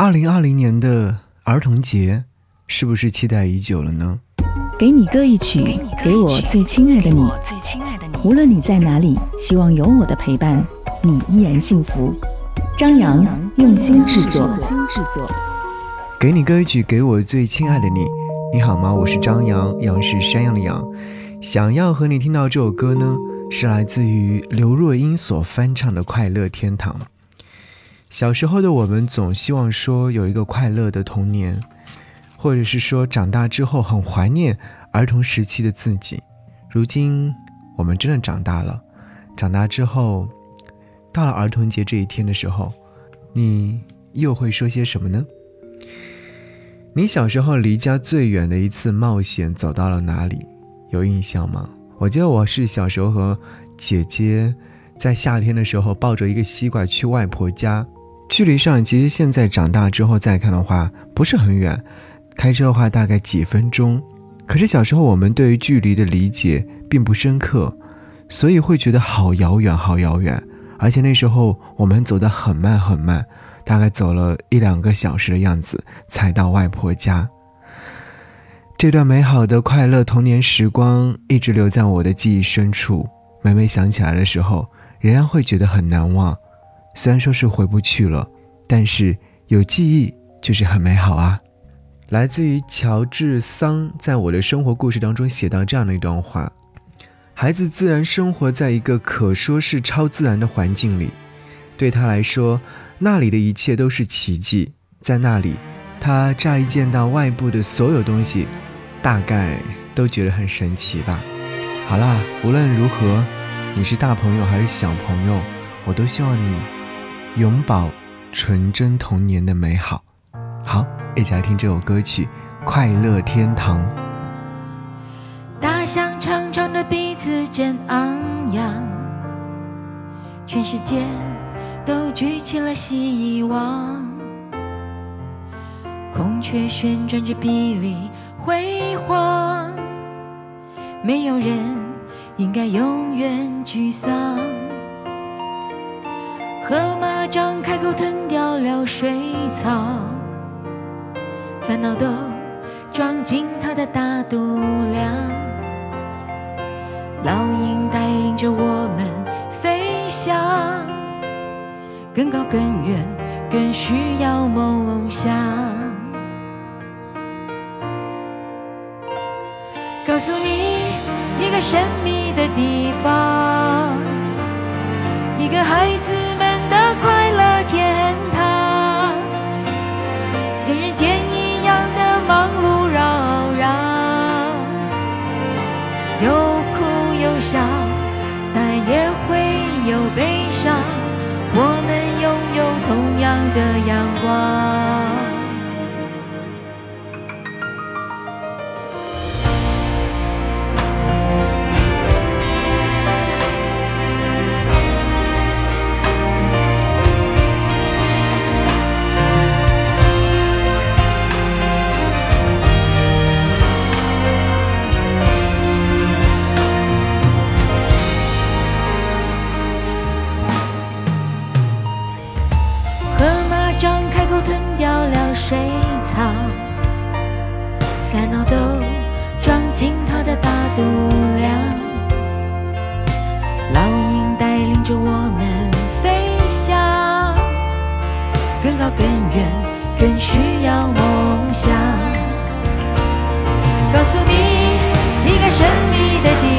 二零二零年的儿童节，是不是期待已久了呢？给你歌一曲，给我最亲爱的你。无论你在哪里，希望有我的陪伴，你依然幸福。张扬用心制作。给你歌一曲，给我最亲爱的你。你好吗？我是张扬，杨是山羊的羊。想要和你听到这首歌呢，是来自于刘若英所翻唱的《快乐天堂》。小时候的我们总希望说有一个快乐的童年，或者是说长大之后很怀念儿童时期的自己。如今我们真的长大了，长大之后，到了儿童节这一天的时候，你又会说些什么呢？你小时候离家最远的一次冒险走到了哪里？有印象吗？我记得我是小时候和姐姐在夏天的时候抱着一个西瓜去外婆家。距离上，其实现在长大之后再看的话，不是很远，开车的话大概几分钟。可是小时候我们对于距离的理解并不深刻，所以会觉得好遥远，好遥远。而且那时候我们走得很慢很慢，大概走了一两个小时的样子才到外婆家。这段美好的快乐童年时光一直留在我的记忆深处，每每想起来的时候，仍然会觉得很难忘。虽然说是回不去了，但是有记忆就是很美好啊。来自于乔治桑在我的生活故事当中写到这样的一段话：孩子自然生活在一个可说是超自然的环境里，对他来说，那里的一切都是奇迹。在那里，他乍一见到外部的所有东西，大概都觉得很神奇吧。好啦，无论如何，你是大朋友还是小朋友，我都希望你。永葆纯真童年的美好。好，一起来听这首歌曲《快乐天堂》。大象长长的鼻子真昂扬，全世界都举起了希望。孔雀旋转着碧绿辉煌，没有人应该永远沮丧。河马张开口吞掉了水草，烦恼都装进它的大肚量。老鹰带领着我们飞翔，更高更远，更需要梦想。告诉你一个神秘的地方，一个孩子。的阳光。烦恼都装进他的大肚量。老鹰带领着我们飞翔，更高更远，更需要梦想。告诉你一个神秘的地。